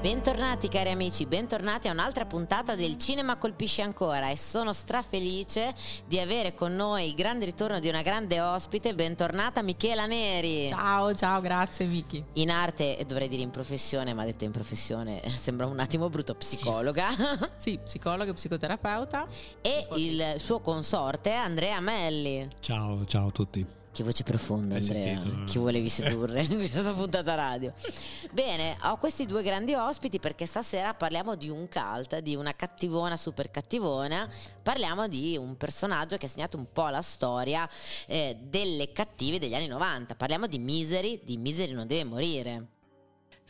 Bentornati cari amici, bentornati a un'altra puntata del Cinema Colpisce Ancora e sono strafelice di avere con noi il grande ritorno di una grande ospite, bentornata Michela Neri. Ciao, ciao, grazie Vicky. In arte, e dovrei dire in professione, ma detta in professione sembra un attimo brutto, psicologa. Sì, psicologa e psicoterapeuta. e il suo consorte Andrea Melli. Ciao, ciao a tutti. Che voce profonda, Hai Andrea. sentito? Chi volevi sedurre in questa puntata radio? Bene, ho questi due grandi ospiti perché stasera parliamo di un cult, di una cattivona super cattivona. Parliamo di un personaggio che ha segnato un po' la storia eh, delle cattive degli anni 90. Parliamo di Misery, di Misery non deve morire.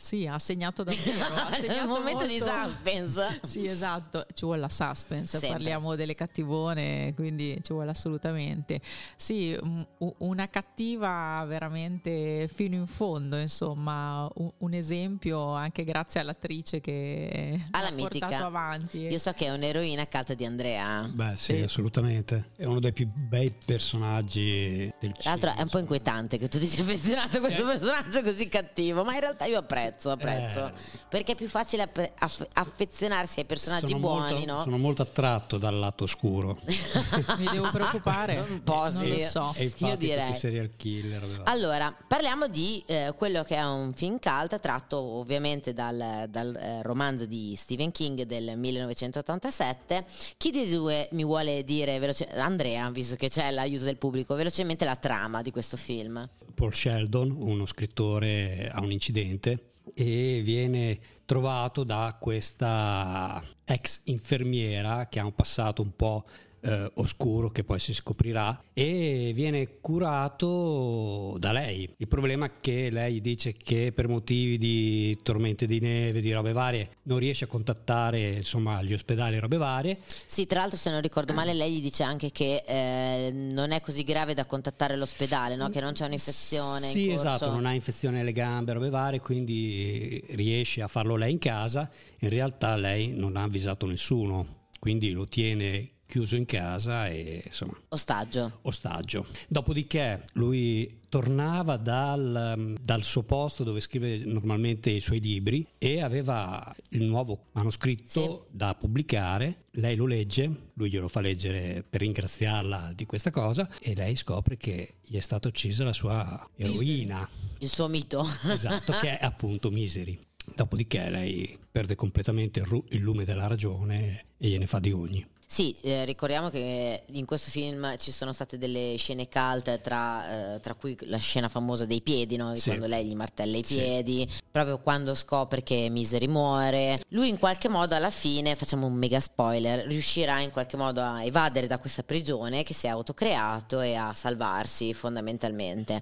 Sì, ha segnato davvero. Ha segnato un momento di molto- suspense. Sì, esatto, ci vuole la suspense, Sempre. parliamo delle cattivone, quindi ci vuole assolutamente. Sì, un- una cattiva veramente fino in fondo, insomma, un, un esempio anche grazie all'attrice che Alla mitica. portato avanti. Io so che è un'eroina cult di Andrea. Beh, sì, Sì. assolutamente. È uno dei più bei personaggi del Tra l'altro è un po' cinema, inquietante che tu ti sia affezionato a questo personaggio così cattivo, ma in realtà io apprezzo, apprezzo. Eh. Perché è più facile app- aff- affezionarsi ai personaggi Sono buoni, molto, no? Sono molto attratto dal lato oscuro. Mi devo preoccupare? Un po' non lo so. E Io direi. serial killer. Allora, parliamo di eh, quello che è un film cult tratto ovviamente dal, dal, eh, romanzo di Stephen King del 1987. Chi dei due mi vuole dire velocemente, Andrea, visto che c'è l'aiuto del pubblico, velocemente la trama di questo film? Paul Sheldon, uno scrittore, ha un incidente e viene trovato da questa ex infermiera che ha un passato un po' eh, oscuro che poi si scoprirà e viene curato da lei. Il problema è che lei dice che per motivi di tormente di neve, di robe varie, non riesce a contattare insomma gli ospedali e robe varie Sì, tra l'altro se non ricordo male lei gli dice anche che eh, non è così grave da contattare l'ospedale, no? che non c'è un'infezione. in Sì, corso. esatto, non ha infezione alle gambe, robe varie, quindi riesce a farlo lei in casa. In realtà lei non ha avvisato nessuno, quindi lo tiene chiuso in casa e insomma Ostaggio. ostaggio. Dopodiché lui tornava dal, dal suo posto dove scrive normalmente i suoi libri e aveva il nuovo manoscritto da pubblicare. Lei lo legge, lui glielo fa leggere per ringraziarla di questa cosa e lei scopre che gli è stata uccisa la sua eroina. Il suo mito. Esatto, che è appunto Misery. Dopodiché lei perde completamente il, ru- il lume della ragione e gliene fa di ogni. Sì, eh, ricordiamo che in questo film ci sono state delle scene cult tra, eh, tra cui la scena famosa dei piedi, no? Sì. quando lei gli martella i Sì. piedi, proprio quando scopre che Misery muore. Lui in qualche modo alla fine, facciamo un mega spoiler, riuscirà in qualche modo a evadere da questa prigione che si è autocreato e a salvarsi fondamentalmente.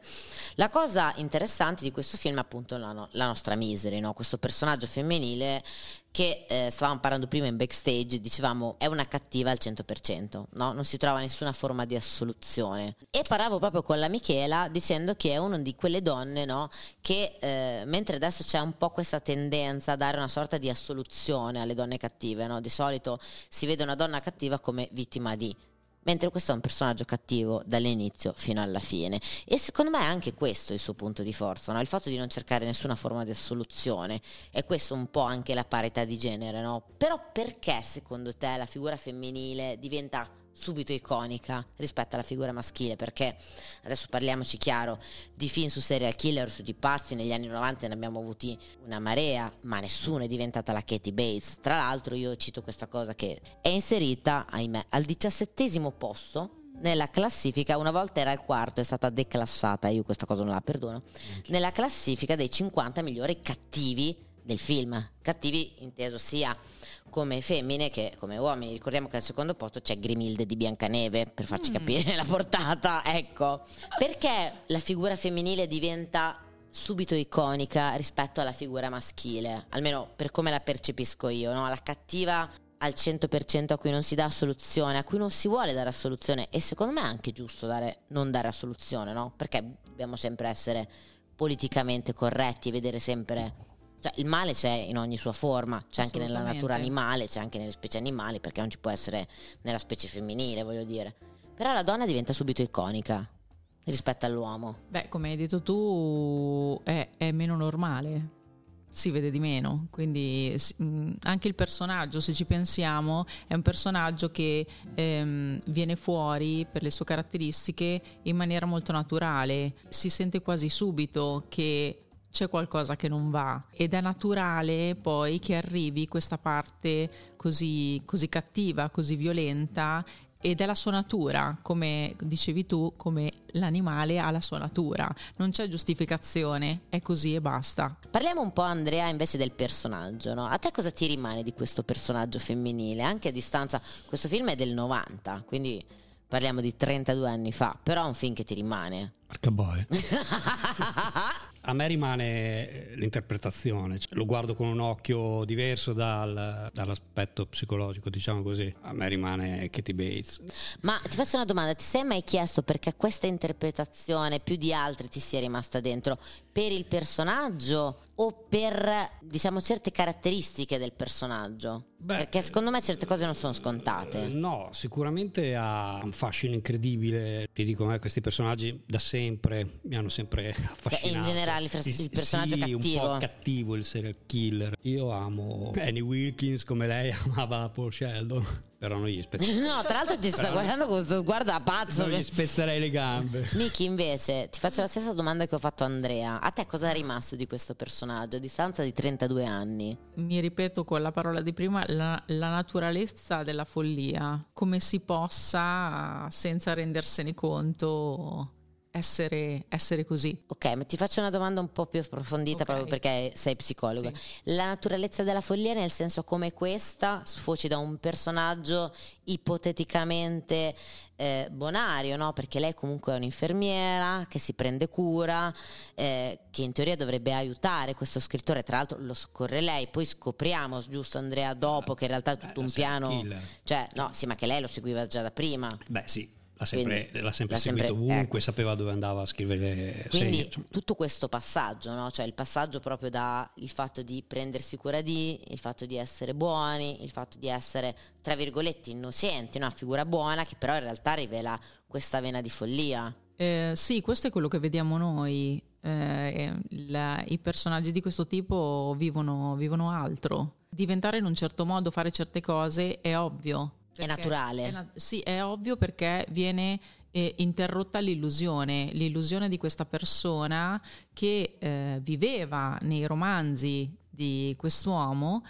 La cosa interessante di questo film è appunto la, no- la nostra Misery, no? questo personaggio femminile che eh, stavamo parlando prima in backstage, dicevamo è una cattiva al 100%, no? non si trova nessuna forma di assoluzione. E parlavo proprio con la Michela dicendo che è una di quelle donne no? che eh, mentre adesso c'è un po' questa tendenza a dare una sorta di assoluzione alle donne cattive, no? di solito si vede una donna cattiva come vittima di... Mentre questo è un personaggio cattivo dall'inizio fino alla fine. E secondo me è anche questo il suo punto di forza, no? il fatto di non cercare nessuna forma di assoluzione. E questo un po' anche la parità di genere, no? Però perché secondo te la figura femminile diventa subito iconica rispetto alla figura maschile? Perché adesso parliamoci chiaro di film su serial killer, su di pazzi, negli anni 90 ne abbiamo avuti una marea, ma nessuno è diventata la Katie Bates. Tra l'altro io cito questa cosa che è inserita, ahimè, al diciassettesimo posto nella classifica, una volta era al quarto, è stata declassata, io questa cosa non la perdono, nella classifica dei 50 migliori cattivi del film. Cattivi inteso sia come femmine che come uomini. Ricordiamo che al secondo posto c'è Grimilde di Biancaneve, per farci capire la portata, ecco. Perché la figura femminile diventa subito iconica rispetto alla figura maschile, almeno per come la percepisco io, no? La cattiva al 100% a cui non si dà soluzione, a cui non si vuole dare soluzione e secondo me è anche giusto dare, non dare soluzione, no? Perché dobbiamo sempre essere politicamente corretti e vedere sempre... Cioè, il male c'è in ogni sua forma, c'è anche nella natura animale, c'è anche nelle specie animali, perché non ci può essere nella specie femminile, voglio dire. Però la donna diventa subito iconica rispetto all'uomo. Beh, come hai detto tu, è, è meno normale si vede di meno, quindi anche il personaggio, se ci pensiamo, è un personaggio che ehm, viene fuori per le sue caratteristiche in maniera molto naturale, si sente quasi subito che c'è qualcosa che non va ed è naturale poi che arrivi questa parte così, così cattiva, così violenta ed è la sua natura, come dicevi tu, come l'animale ha la sua natura, non c'è giustificazione, è così e basta. Parliamo un po' Andrea invece del personaggio, no? A te cosa ti rimane di questo personaggio femminile? Anche a distanza, questo film è del 90, quindi parliamo di 32 anni fa, però è un film che ti rimane. Porca boia. A me rimane eh, l'interpretazione, cioè, lo guardo con un occhio diverso dal, dall'aspetto psicologico, diciamo così. A me rimane Katie Bates. Ma ti faccio una domanda, ti sei mai chiesto perché questa interpretazione più di altre ti sia rimasta dentro? Per il personaggio o per diciamo certe caratteristiche del personaggio? Beh, Perché secondo me certe cose non sono scontate. Eh, no, sicuramente ha un fascino incredibile. Ti dico, me questi personaggi da sempre mi hanno sempre affascinato. Cioè, in generale il, il personaggio sì, cattivo. un po' cattivo il serial killer. Io amo Annie Wilkins come lei amava Paul Sheldon però non gli spezzerei. no, tra l'altro ti sta guardando con questo sguardo a pazzo. Non gli spezzerei le gambe. Miki, invece, ti faccio la stessa domanda che ho fatto a Andrea. A te cosa è rimasto di questo personaggio a distanza di 32 anni? Mi ripeto con la parola di prima, la, la naturalezza della follia. Come si possa, senza rendersene conto, essere, essere, così. Ok, ma ti faccio una domanda un po' più approfondita okay. proprio perché sei psicologa. Sì. La naturalezza della follia nel senso come questa sfoci da un personaggio ipoteticamente eh, bonario, no? perché lei comunque è un'infermiera che si prende cura, eh, che in teoria dovrebbe aiutare questo scrittore, tra l'altro lo scorre lei, poi scopriamo, giusto Andrea, dopo che in realtà è tutto un piano... Cioè, no, sì, ma che lei lo seguiva già da prima. Beh sì, L'ha sempre, Quindi, l'ha sempre l'ha seguito sempre, ovunque, ecco. sapeva dove andava a scrivere Quindi segni, tutto questo passaggio, no? cioè il passaggio proprio dal fatto di prendersi cura di, il fatto di essere buoni, il fatto di essere, tra virgolette, innocenti, una figura buona che però in realtà rivela questa vena di follia. Eh, sì, questo è quello che vediamo noi. Eh, la, I personaggi di questo tipo vivono, vivono altro. Diventare in un certo modo, fare certe cose è ovvio è naturale. È na- sì, è ovvio perché viene eh, interrotta l'illusione, l'illusione di questa persona che eh, viveva nei romanzi di quest'uomo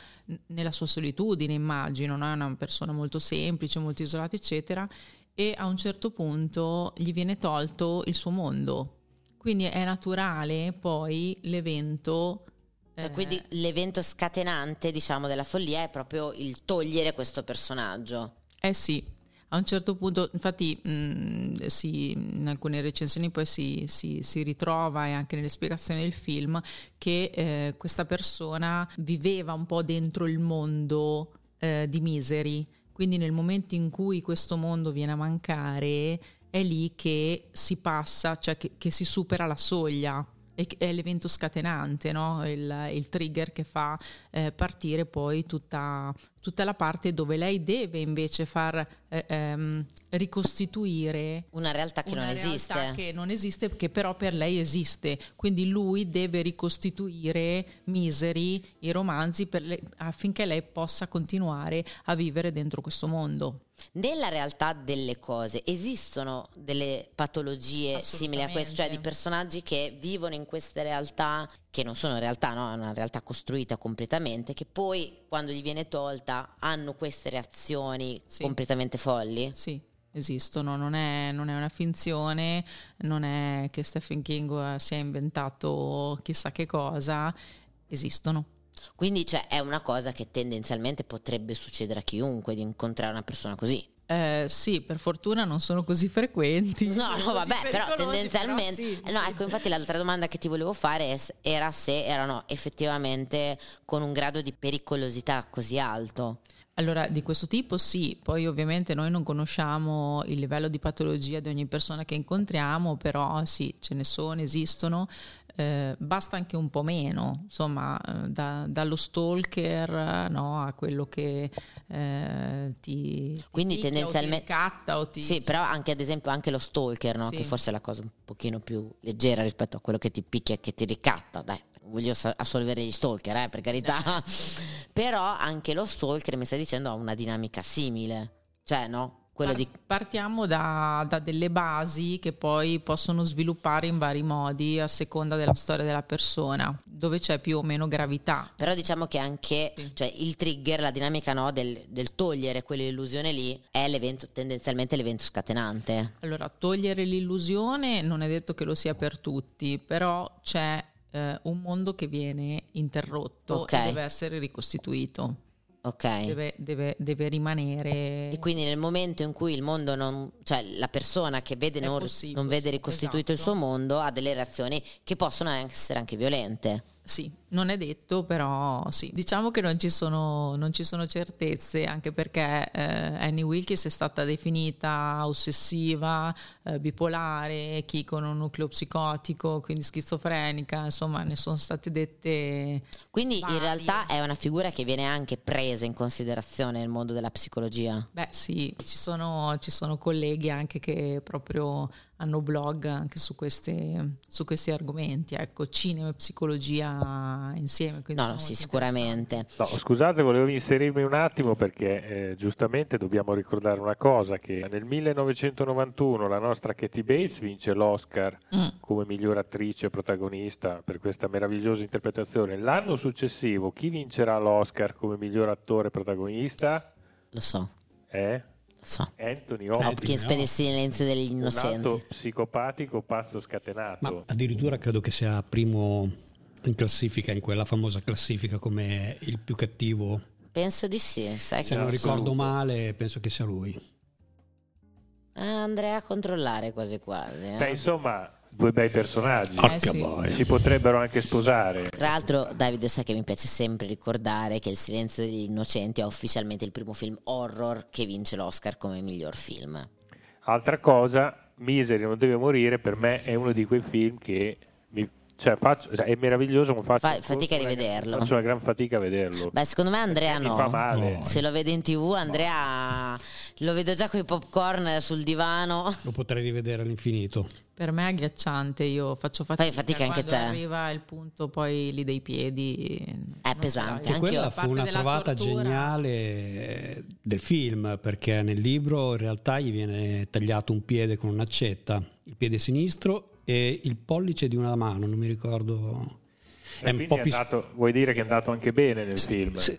nella sua solitudine, immagino, no? è una persona molto semplice, molto isolata, eccetera, e a un certo punto gli viene tolto il suo mondo. Quindi è naturale poi l'evento cioè, quindi l'evento scatenante, diciamo, della follia è proprio il togliere questo personaggio. Eh sì, a un certo punto, infatti, mh, mm, si, in alcune recensioni poi si, si, si, ritrova e anche nelle spiegazioni del film che eh, questa persona viveva un po' dentro il mondo eh, di Misery. Quindi nel momento in cui questo mondo viene a mancare, è lì che si passa, cioè che, che si supera la soglia è l'evento scatenante, no? il, il, trigger che fa eh, partire poi tutta, tutta, la parte dove lei deve invece far eh, ehm, ricostituire una realtà che una non realtà esiste. che non esiste, che però per lei esiste. Quindi lui deve ricostituire Misery, i romanzi, le, affinché lei possa continuare a vivere dentro questo mondo. Nella realtà delle cose esistono delle patologie simili a questo, cioè di personaggi che vivono in queste realtà che non sono realtà, no? è una realtà costruita completamente, che poi quando gli viene tolta hanno queste reazioni sì. completamente folli? Sì, esistono, non è, non è, una finzione, non è che Stephen King si è inventato chissà che cosa, esistono. Quindi cioè, è una cosa che tendenzialmente potrebbe succedere a chiunque di incontrare una persona così. Eh, sì, per fortuna non sono così frequenti. No, no, vabbè, però tendenzialmente... Però sì, no, sì. ecco, infatti l'altra domanda che ti volevo fare era se erano effettivamente con un grado di pericolosità così alto. Allora, di questo tipo sì, poi ovviamente noi non conosciamo il livello di patologia di ogni persona che incontriamo, però sì, ce ne sono, esistono, eh, basta anche un po' meno, insomma, eh, da, dallo stalker no, a quello che eh, ti, ti Quindi tendenzialmente ti catta o ti... Sì, però anche ad esempio anche lo stalker, no? Sì. che forse è la cosa un pochino più leggera rispetto a quello che ti picchia e che ti ricatta, dai. Voglio assolvere gli stalker, eh, per carità. Però anche lo stalker mi stai dicendo ha una dinamica simile. Cioè, no? Quello Par- di Partiamo da, da delle basi che poi possono sviluppare in vari modi a seconda della storia della persona, dove c'è più o meno gravità. Però diciamo che anche Sì. cioè, il trigger, la dinamica no, del, del togliere quell'illusione lì è l'evento, tendenzialmente l'evento scatenante. Allora, togliere l'illusione non è detto che lo sia per tutti, però c'è eh, un mondo che viene interrotto Ok. e deve essere ricostituito, Ok. deve, deve- deve rimanere... E quindi nel momento in cui il mondo non, cioè la persona che vede non, non vede ricostituito esatto. il suo mondo ha delle reazioni che possono essere anche violente. Sì, non è detto, però sì. Diciamo che non ci sono, non ci sono certezze, anche perché eh, Annie Wilkes è stata definita ossessiva, eh, bipolare, chi con un nucleo psicotico, quindi schizofrenica, insomma ne sono state dette... Quindi in Varie. realtà è una figura che viene anche presa in considerazione nel mondo della psicologia. Beh sì, ci sono, ci sono colleghi anche che proprio hanno blog anche su, queste, su questi argomenti, ecco, cinema e psicologia insieme. No, no, sì, sicuramente. No, scusate, volevo inserirmi un attimo perché eh, giustamente dobbiamo ricordare una cosa, che nel 1991 la nostra Katie Bates vince l'Oscar Mm. come miglior attrice protagonista per questa meravigliosa interpretazione. L'anno successivo chi vincerà l'Oscar come miglior attore protagonista? Lo so, lo so. Anthony Hopkins. Per il silenzio degli un innocenti. psicopatico pazzo scatenato. Ma addirittura credo che sia primo in classifica, in quella famosa classifica come il più cattivo. Penso di sì, sai Se non ricordo male, penso che sia lui. Eh, andrei a controllare quasi quasi. eh. Beh, insomma, due bei personaggi. Eh, sì. Si potrebbero anche sposare. Tra l'altro, Davide, sai che mi piace sempre ricordare che Il silenzio degli innocenti è ufficialmente il primo film horror che vince l'Oscar come miglior film. Altra cosa, Misery non deve morire, per me è uno di quei film che cioè, faccio, cioè, è meraviglioso, ma faccio Fai fatica a rivederlo. Faccio una gran fatica a vederlo. Beh, secondo me Andrea Mi fa no. male. No. Se lo vede in tv, Andrea lo vedo già con i popcorn sul divano. Lo potrei rivedere all'infinito. Per me è agghiacciante, io faccio fatica. Fai fatica anche quando te. arriva il punto poi lì dei piedi. È pesante, Che Anch'io, quella fu parte una trovata tortura. geniale del film, perché nel libro in realtà gli viene tagliato un piede con un'accetta, il piede sinistro e il pollice di una mano, non mi ricordo. È un po' è andato- vuoi dire che è andato anche bene nel film? Sì,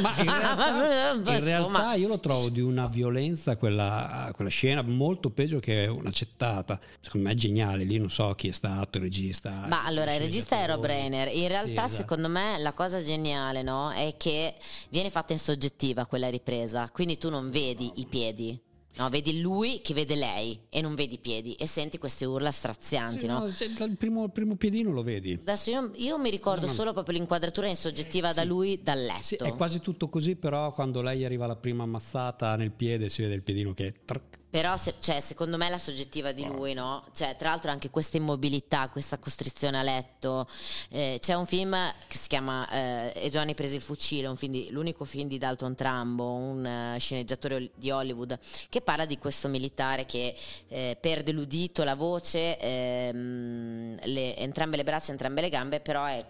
ma in realtà, in realtà io lo trovo di una violenza quella, quella scena molto peggio che un'accettata. Secondo me è geniale, lì non so chi è stato il regista. Ma allora il regista è Rob sceneggiatore. Reiner. In realtà, Sì, esatto. secondo me, la cosa geniale no, è che viene fatta in soggettiva quella ripresa. Quindi tu non vedi i piedi. No, vedi lui che vede lei e non vedi i piedi e senti queste urla strazianti, Sì, no? no, cioè, il, primo, il primo piedino lo vedi. Adesso io, io mi ricordo No, solo proprio l'inquadratura in soggettiva da lui dal letto. Sì, è quasi tutto così, però quando lei arriva alla prima ammazzata nel piede si vede il piedino che... trac. Però se- cioè, secondo me la soggettiva di lui, no? Cioè, tra l'altro anche questa immobilità, questa costrizione a letto. Eh, c'è un film che si chiama eh, E Johnny prese il fucile, un film di- l'unico film di Dalton Trambo, un eh, sceneggiatore di Hollywood, che parla di questo militare che eh, perde l'udito, la voce, ehm, le- entrambe le braccia, entrambe le gambe, però è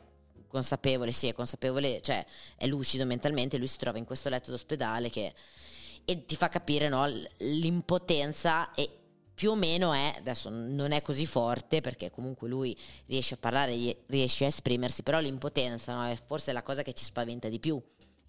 consapevole, sì, è consapevole, cioè è lucido mentalmente, lui si trova in questo letto d'ospedale che e ti fa capire no, l'impotenza e più o meno è, adesso non è così forte perché comunque lui riesce a parlare, riesce a esprimersi, però l'impotenza no, è forse la cosa che ci spaventa di più.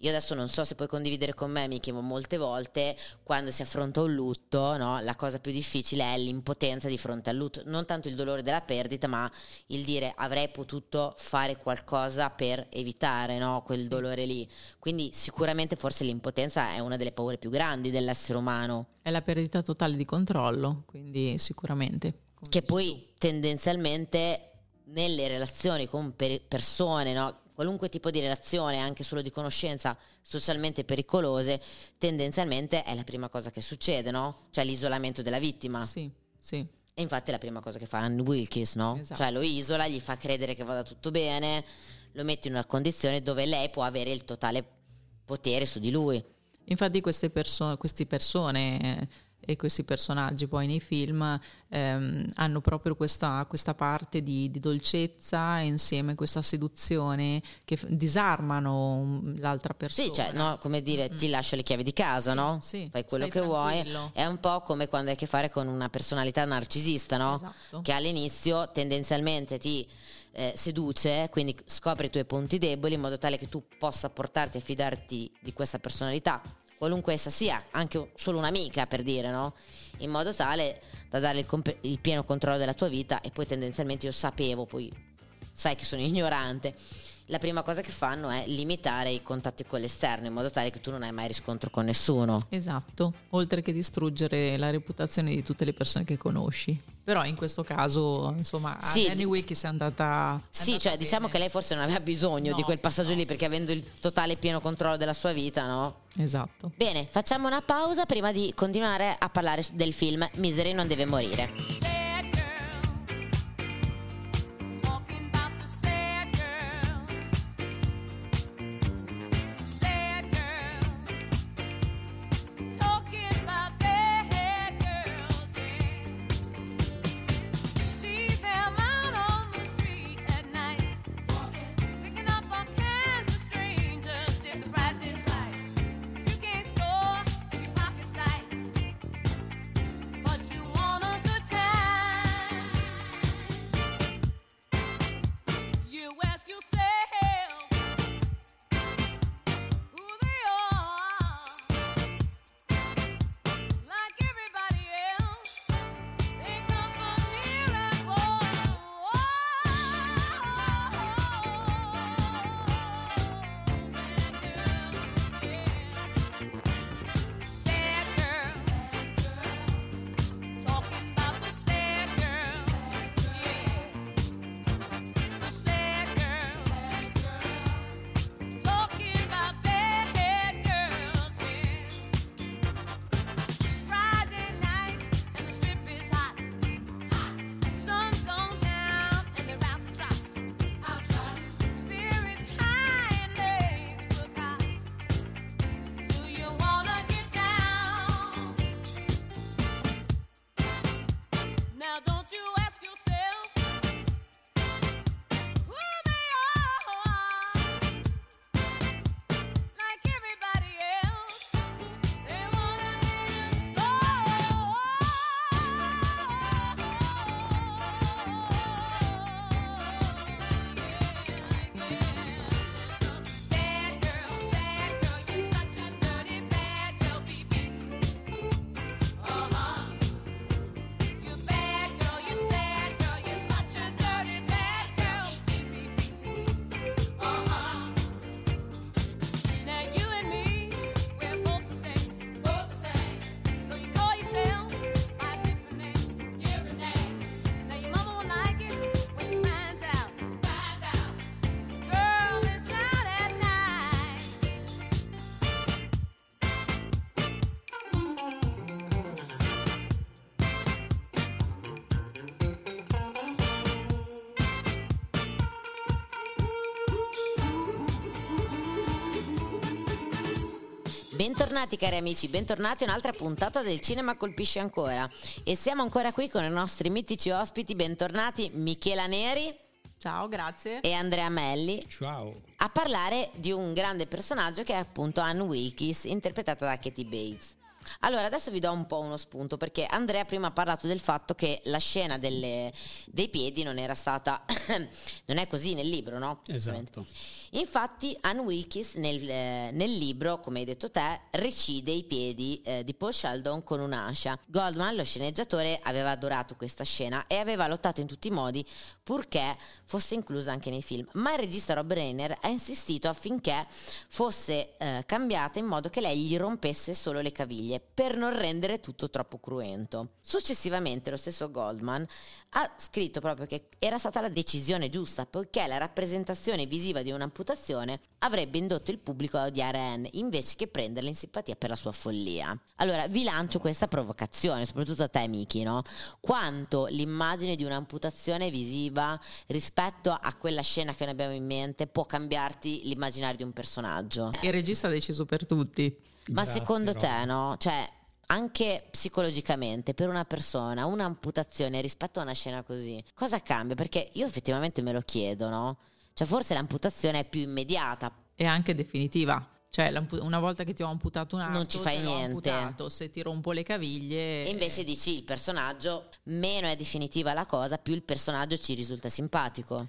Io adesso non so se puoi condividere con me, Miki, ma molte volte quando si affronta un lutto, no, la cosa più difficile è l'impotenza di fronte al lutto. Non tanto il dolore della perdita, ma il dire avrei potuto fare qualcosa per evitare no, quel dolore lì. Quindi sicuramente forse l'impotenza è una delle paure più grandi dell'essere umano, È la perdita totale di controllo, quindi sicuramente. che poi tendenzialmente nelle relazioni con per- persone, no, qualunque tipo di relazione, anche solo di conoscenza, socialmente pericolose, tendenzialmente è la prima cosa che succede, no? Cioè l'isolamento della vittima. Sì, sì. E infatti è la prima cosa che fa Anne Wilkins, no? Esatto. Cioè lo isola, gli fa credere che vada tutto bene, lo mette in una condizione dove lei può avere il totale potere su di lui. Infatti queste perso- queste persone eh, e questi personaggi poi nei film ehm, hanno proprio questa, questa parte di, di dolcezza e insieme questa seduzione che f- disarmano l'altra persona. Sì, cioè, no, come dire, ti lascio le chiavi di casa, Sì, no? sì, Fai quello che vuoi. tranquillo. È un po' come quando hai a che fare con una personalità narcisista, no? Esatto. Che all'inizio tendenzialmente ti eh, seduce, quindi scopri i tuoi punti deboli in modo tale che tu possa portarti a fidarti di questa personalità, qualunque essa sia, anche solo un'amica per dire, no? In modo tale da dare il, comp- il pieno controllo della tua vita e poi tendenzialmente io sapevo, poi sai che sono ignorante. La prima cosa che fanno è limitare i contatti con l'esterno in modo tale che tu non hai mai riscontro con nessuno. Esatto, oltre che distruggere la reputazione di tutte le persone che conosci. Però in questo caso, insomma, Sì. Annie Wilkins è andata Sì, andata cioè diciamo bene. che lei forse non aveva bisogno No, di quel passaggio no. lì perché avendo il totale pieno controllo della sua vita, no? Esatto. Bene, facciamo una pausa prima di continuare a parlare del film Misery non deve morire. Bentornati cari amici, bentornati a un'altra puntata del Cinema Colpisce Ancora. E siamo ancora qui con i nostri mitici ospiti, bentornati Michela Neri Ciao, grazie. e Andrea Melli. Ciao. a parlare di un grande personaggio che è appunto Anne Wilkes, interpretata da Katie Bates. Allora, adesso vi do un po' uno spunto perché Andrea prima ha parlato del fatto che la scena delle- dei piedi non era stata. non è così nel libro, no? Esatto. Infatti, Anne Wilkes nel, eh, nel libro, come hai detto te, recide i piedi eh, di Paul Sheldon con un'ascia. Goldman, lo sceneggiatore, aveva adorato questa scena e aveva lottato in tutti i modi purché fosse inclusa anche nei film. Ma il regista Rob Reiner ha insistito affinché fosse eh, cambiata in modo che lei gli rompesse solo le caviglie per non rendere tutto troppo cruento. Successivamente lo stesso Goldman ha scritto proprio che era stata la decisione giusta poiché la rappresentazione visiva di un'amputazione avrebbe indotto il pubblico a odiare Anne invece che prenderla in simpatia per la sua follia. Allora vi lancio questa provocazione, soprattutto a te Miki, no? Quanto l'immagine di un'amputazione visiva rispetto a quella scena che noi abbiamo in mente può cambiarti l'immaginario di un personaggio? Il regista ha deciso per tutti. Ma Grazie, secondo te, no? Cioè, anche psicologicamente per una persona, un'amputazione rispetto a una scena così, cosa cambia? Perché io effettivamente me lo chiedo, no? Cioè, forse l'amputazione è più immediata. E anche definitiva. Cioè, una volta che ti ho amputato un atto, Non ci fai niente. amputato. Se ti rompo le caviglie... E invece dici il personaggio, meno è definitiva la cosa, più il personaggio ci risulta simpatico.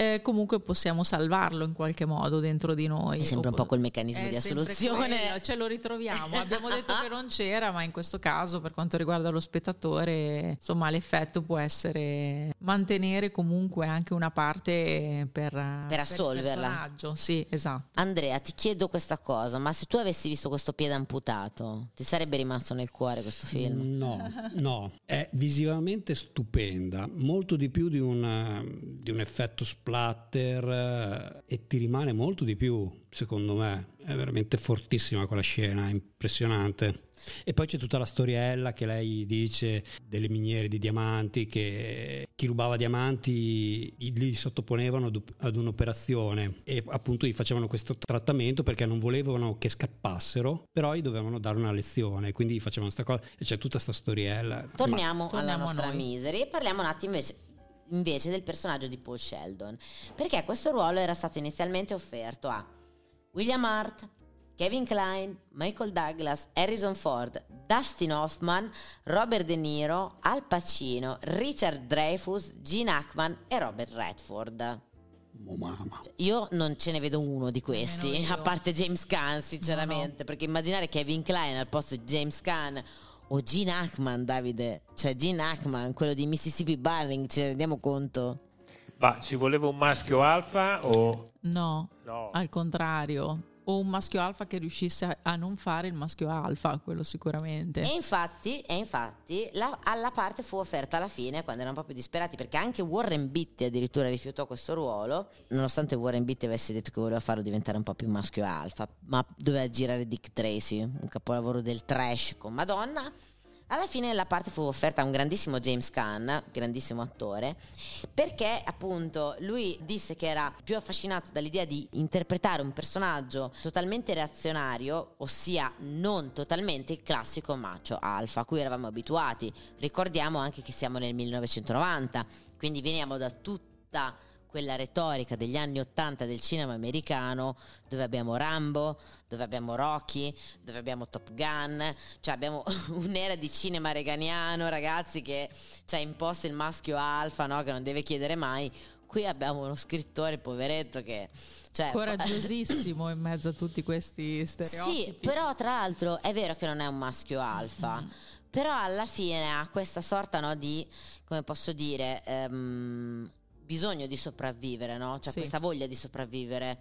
Eh, comunque possiamo salvarlo in qualche modo dentro di noi. È sempre un po' quel meccanismo È di assoluzione. quello, ce lo ritroviamo. Abbiamo detto che non c'era, ma in questo caso, per quanto riguarda lo spettatore, insomma, l'effetto può essere mantenere comunque anche una parte per, per assolverla. personaggio. Sì, esatto. Andrea, ti chiedo questa cosa, ma se tu avessi visto questo piede amputato, ti sarebbe rimasto nel cuore questo film? No, no, è visivamente stupenda, molto di più di un, eh, di un effetto splatter eh, e ti rimane molto di più, secondo me. È veramente fortissima quella scena, è impressionante. E poi c'è tutta la storiella che lei dice delle miniere di diamanti, che chi rubava diamanti li sottoponevano ad- un'operazione e appunto gli facevano questo trattamento perché non volevano che scappassero, però gli dovevano dare una lezione, quindi gli facevano questa cosa e c'è tutta questa storiella. Torniamo, torniamo alla a nostra noi. misery e parliamo un attimo invece, invece del personaggio di Paul Sheldon, perché questo ruolo era stato inizialmente offerto a William Hart, Kevin Klein, Michael Douglas, Harrison Ford, Dustin Hoffman, Robert De Niro, Al Pacino, Richard Dreyfuss, Gene Hackman e Robert Redford. Oh, mamma. Io non ce ne vedo uno di questi, a parte James Caan, sinceramente, perché immaginare Kevin Klein al posto di James Caan o Gene Hackman, Davide, cioè Gene Hackman, quello di Mississippi Burning, ce ne rendiamo conto? Ma ci voleva un maschio alfa o No, no? al contrario. O un maschio alfa che riuscisse a- non fare il maschio alfa, quello sicuramente. E infatti, e infatti la- alla parte fu offerta alla fine, quando erano proprio disperati, perché anche Warren Beatty addirittura rifiutò questo ruolo, nonostante Warren Beatty avesse detto che voleva farlo diventare un po' più maschio alfa, ma doveva girare Dick Tracy, un capolavoro del trash con Madonna. Alla fine la parte fu offerta a un grandissimo James Caan, grandissimo attore, perché appunto lui disse che era più affascinato dall'idea di interpretare un personaggio totalmente reazionario, ossia non totalmente il classico macho alfa a cui eravamo abituati. Ricordiamo anche che siamo nel 1990, quindi veniamo da tutta quella retorica degli anni 80 del cinema americano dove abbiamo Rambo, dove abbiamo Rocky, dove abbiamo Top Gun, cioè abbiamo un'era di cinema reganiano, ragazzi, che ci ha imposto il maschio alfa, no? che non deve chiedere mai. Qui abbiamo uno scrittore, poveretto, che... Cioè, Coraggiosissimo in mezzo a tutti questi stereotipi. sì, però tra l'altro è vero che non è un maschio alfa, però alla fine ha questa sorta no, di, come posso dire, ehm, bisogno di sopravvivere, no? Cioè Sì. questa voglia di sopravvivere,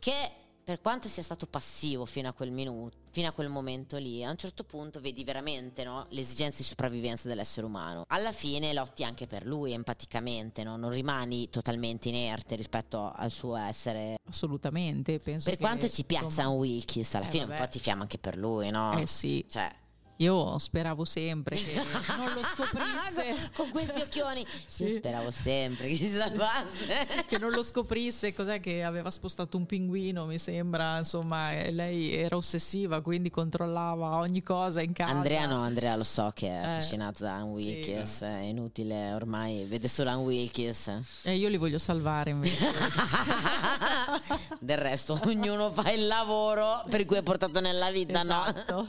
che per quanto sia stato passivo fino a quel minuto, fino a quel momento lì, a un certo punto vedi veramente no, l'esigenza di sopravvivenza dell'essere umano. Alla fine lotti anche per lui empaticamente, no? non rimani totalmente inerte rispetto al suo essere Assolutamente. Penso per quanto ci piaccia insomma, un Wilkins, alla Eh, fine un vabbè. po' ti fiamma anche per lui, no? Eh sì, Cioè, io speravo sempre che non lo scoprisse. con questi occhioni, Sì. io speravo sempre che si salvasse. che non lo scoprisse, cos'è che aveva spostato un pinguino, mi sembra, insomma, e lei era ossessiva, quindi controllava ogni cosa in casa. Andrea no, Andrea lo so che è Eh, affascinato da Ann sì. Wilkins, è inutile ormai, vede solo Ann Wilkins. E io li voglio salvare invece. Del resto ognuno fa il lavoro per cui è portato nella vita, no? esatto.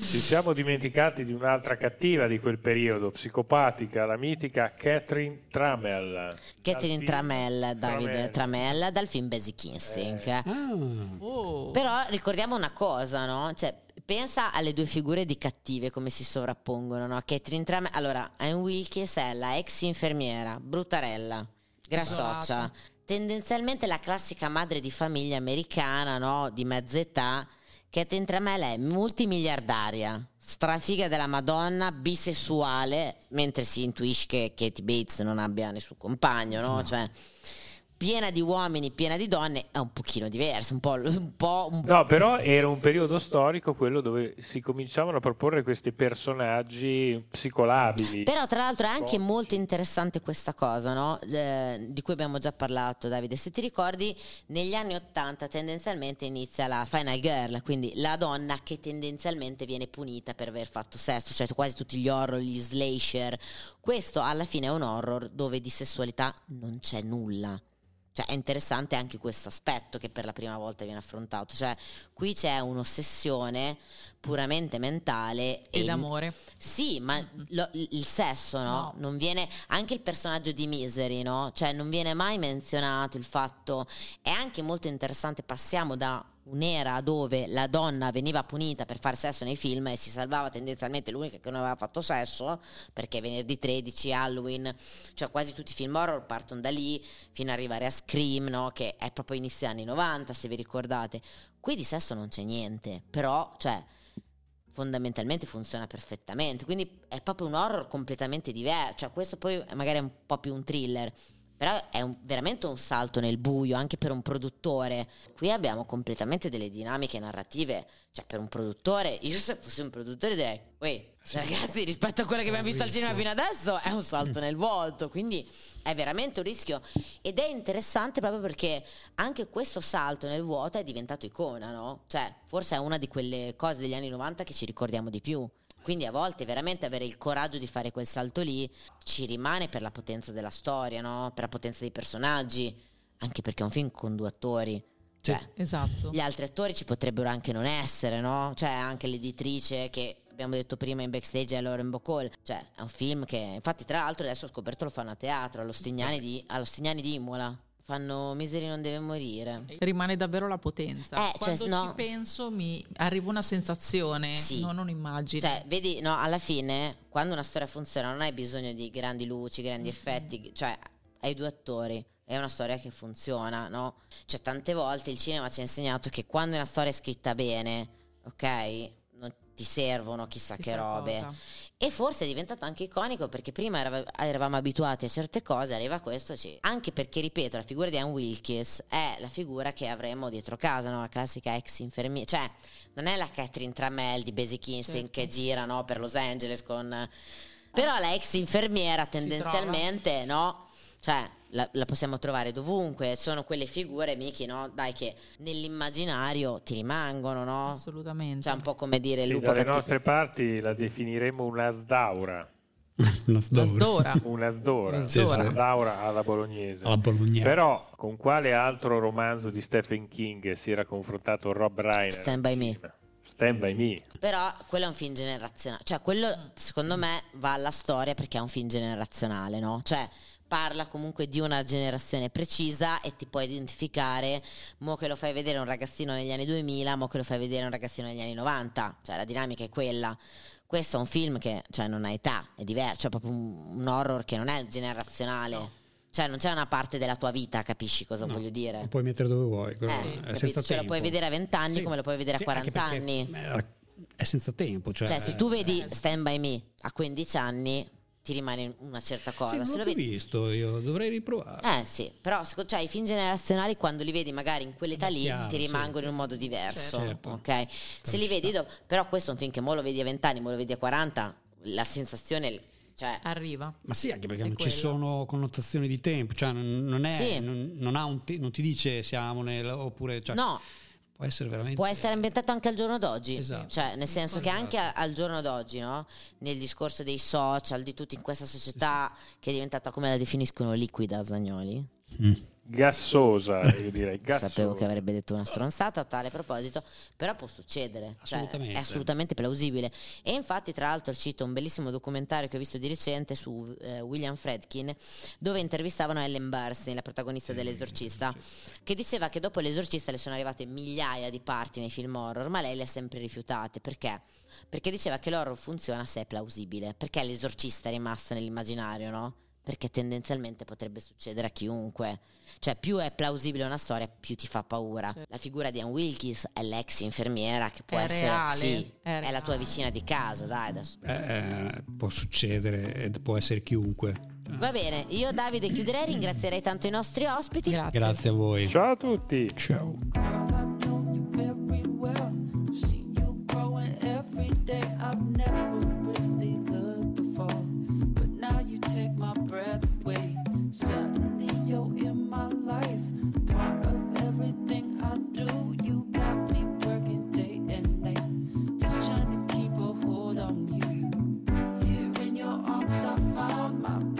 Ci siamo dimenticati di un'altra cattiva di quel periodo, psicopatica, la mitica Catherine Trammell. Catherine Tramell, Davide Trammell. Tramell, dal film Basic Instinct. Ah, Oh. Però ricordiamo una cosa, no? Cioè, pensa alle due figure di cattive come si sovrappongono, no? Catherine Tram, allora, Anne Wilkes è la ex infermiera, bruttarella, grassoccia. Tendenzialmente la classica madre di famiglia americana, no? Di mezza età Kate Intramel è multimiliardaria, strafiga della Madonna, bisessuale, mentre si intuisce che Katie Bates non abbia nessun compagno, no? Cioè, piena di uomini, piena di donne, è un pochino diversa, un po'... Un po' un- No, però era un periodo storico quello dove si cominciavano a proporre questi personaggi psicolabili. Però tra l'altro è anche molto interessante questa cosa, no? Eh, di cui abbiamo già parlato Davide, se ti ricordi negli anni 80 tendenzialmente inizia la final girl, quindi la donna che tendenzialmente viene punita per aver fatto sesso, cioè quasi tutti gli horror, gli slasher, questo alla fine è un horror dove di sessualità non c'è nulla. Cioè è interessante anche questo aspetto che per la prima volta viene affrontato, cioè qui c'è un'ossessione puramente mentale Ed e- amore. sì, ma lo- il sesso, no? No. Non viene anche il personaggio di Misery, no? Cioè non viene mai menzionato il fatto è anche molto interessante passiamo da un'era dove la donna veniva punita per fare sesso nei film e si salvava tendenzialmente l'unica che non aveva fatto sesso, perché venerdì 13, Halloween, cioè quasi tutti i film horror partono da lì fino ad arrivare a Scream, no? Che è proprio inizio anni 90, se vi ricordate. Qui di sesso non c'è niente, però, cioè fondamentalmente funziona perfettamente. Quindi è proprio un horror completamente diverso. Cioè, questo poi è magari un po' più un thriller. Però è un- veramente un salto nel buio anche per un produttore. Qui abbiamo completamente delle dinamiche narrative. Cioè, per un produttore, io se fossi un produttore direi, uè, ragazzi, rispetto a quello che abbiamo visto al cinema fino adesso, è un salto nel vuoto. Quindi è veramente un rischio. Ed è interessante proprio perché anche questo salto nel vuoto è diventato icona, no? Cioè, forse è una di quelle cose degli anni 90 che ci ricordiamo di più. Quindi a volte veramente avere il coraggio di fare quel salto lì ci rimane per la potenza della storia, no? Per la potenza dei personaggi, anche perché è un film con due attori. Cioè, Esatto. gli altri attori ci potrebbero anche non essere, no? Cioè, anche l'editrice che abbiamo detto prima in backstage è Lauren Bacall. Cioè, è un film che, infatti, tra l'altro, adesso ho scoperto lo fanno a teatro, allo Stignani di, allo Stignani di Imola. Fanno Misery non deve morire. Rimane davvero la potenza. Eh, cioè, Quando no. ci penso mi arriva una sensazione, Sì. non un'immagine. Cioè, vedi, no, alla fine, quando una storia funziona, non hai bisogno di grandi luci, grandi effetti, cioè, hai due attori. È una storia che funziona, no? Cioè, tante volte il cinema ci ha insegnato che quando una storia è scritta bene, ok, ti servono chissà, Chissà che robe. cosa. E forse è diventato anche iconico perché prima erava- eravamo abituati a certe cose, arriva questo, ci- anche perché, ripeto, la figura di Anne Wilkes è la figura che avremo dietro casa, no? la classica ex infermiera, cioè non è la Catherine Tramell di Basic Instinct Certo. che gira no, per Los Angeles con... Però la ex infermiera tendenzialmente, no? Cioè, la, la possiamo trovare dovunque, sono quelle figure, Miki, no? Dai, che nell'immaginario ti rimangono, no? Assolutamente. Cioè, un po' come dire Sì, lupo dalle cattivo. nostre parti la definiremo una sdaura. Una sdora. Una sdora, Una sdora. alla bolognese. Alla bolognese. Però con quale altro romanzo di Stephen King si era confrontato Rob Reiner? Stand by Me. Stand by Me. Però quello è un film generazionale. Cioè, quello secondo me va alla storia perché è un film generazionale, no? Cioè, parla comunque di una generazione precisa e ti puoi identificare. Mo che lo fai vedere a un ragazzino negli anni 2000, mo che lo fai vedere a un ragazzino negli anni 90. Cioè, la dinamica è quella. Questo è un film che cioè, non ha età, è diverso, cioè proprio un, horror che non è generazionale. Cioè, non c'è una parte della tua vita, capisci cosa No, voglio dire? Lo puoi mettere dove vuoi. Eh, è senza Ce lo tempo. puoi vedere a 20 anni come lo puoi vedere a Sì, anche 40 perché, anni. eh, È senza tempo. Cioè, Cioè, se tu vedi Stand By Me a 15 anni, ti rimane una certa cosa. Sì, non se l'ho lo vedi... visto io, dovrei riprovare. Eh sì, però cioè, i film generazionali quando li vedi magari in quell'età lì Chiaro, ti sì. rimangono in un modo diverso, Certo. ok? Se li ci vedi dopo, però questo è un film che mo lo vedi a 20 anni, mo lo vedi a 40, la sensazione, cioè, Arriva. Ma sì, anche perché È non ci quello. sono connotazioni di tempo, cioè non, non è, Sì. non, non ha un te- non ti dice siamo nel oppure cioè, no, può essere veramente può essere ambientato anche al giorno d'oggi, Esatto. cioè nel senso che anche a- al giorno d'oggi, no? nel discorso dei social, di tutti in questa società che è diventata come la definiscono liquida Zagnoli, Mm. Gassosa, io direi. Gassosa. Sapevo che avrebbe detto una stronzata a tale proposito, però può succedere, cioè, Assolutamente. è assolutamente plausibile. E infatti, tra l'altro, cito un bellissimo documentario che ho visto di recente su eh, William Fredkin, dove intervistavano Ellen Burstyn, la protagonista dell'esorcista, che diceva che dopo l'esorcista le sono arrivate migliaia di parti nei film horror, ma lei le ha sempre rifiutate. Perché? Perché diceva che l'horror funziona se è plausibile, perché l'esorcista è rimasto nell'immaginario, no? perché tendenzialmente potrebbe succedere a chiunque. Cioè, più è plausibile una storia, più ti fa paura. Sì. La figura di Ann Wilkins è l'ex infermiera che può è essere reale, sì, è, è, la tua vicina di casa, dai adesso. Eh, eh può succedere può essere chiunque. Va bene, io Davide chiuderei, ringrazierei tanto i nostri ospiti. Grazie. Grazie a voi. Ciao a tutti. Ciao. Ciao. 妈。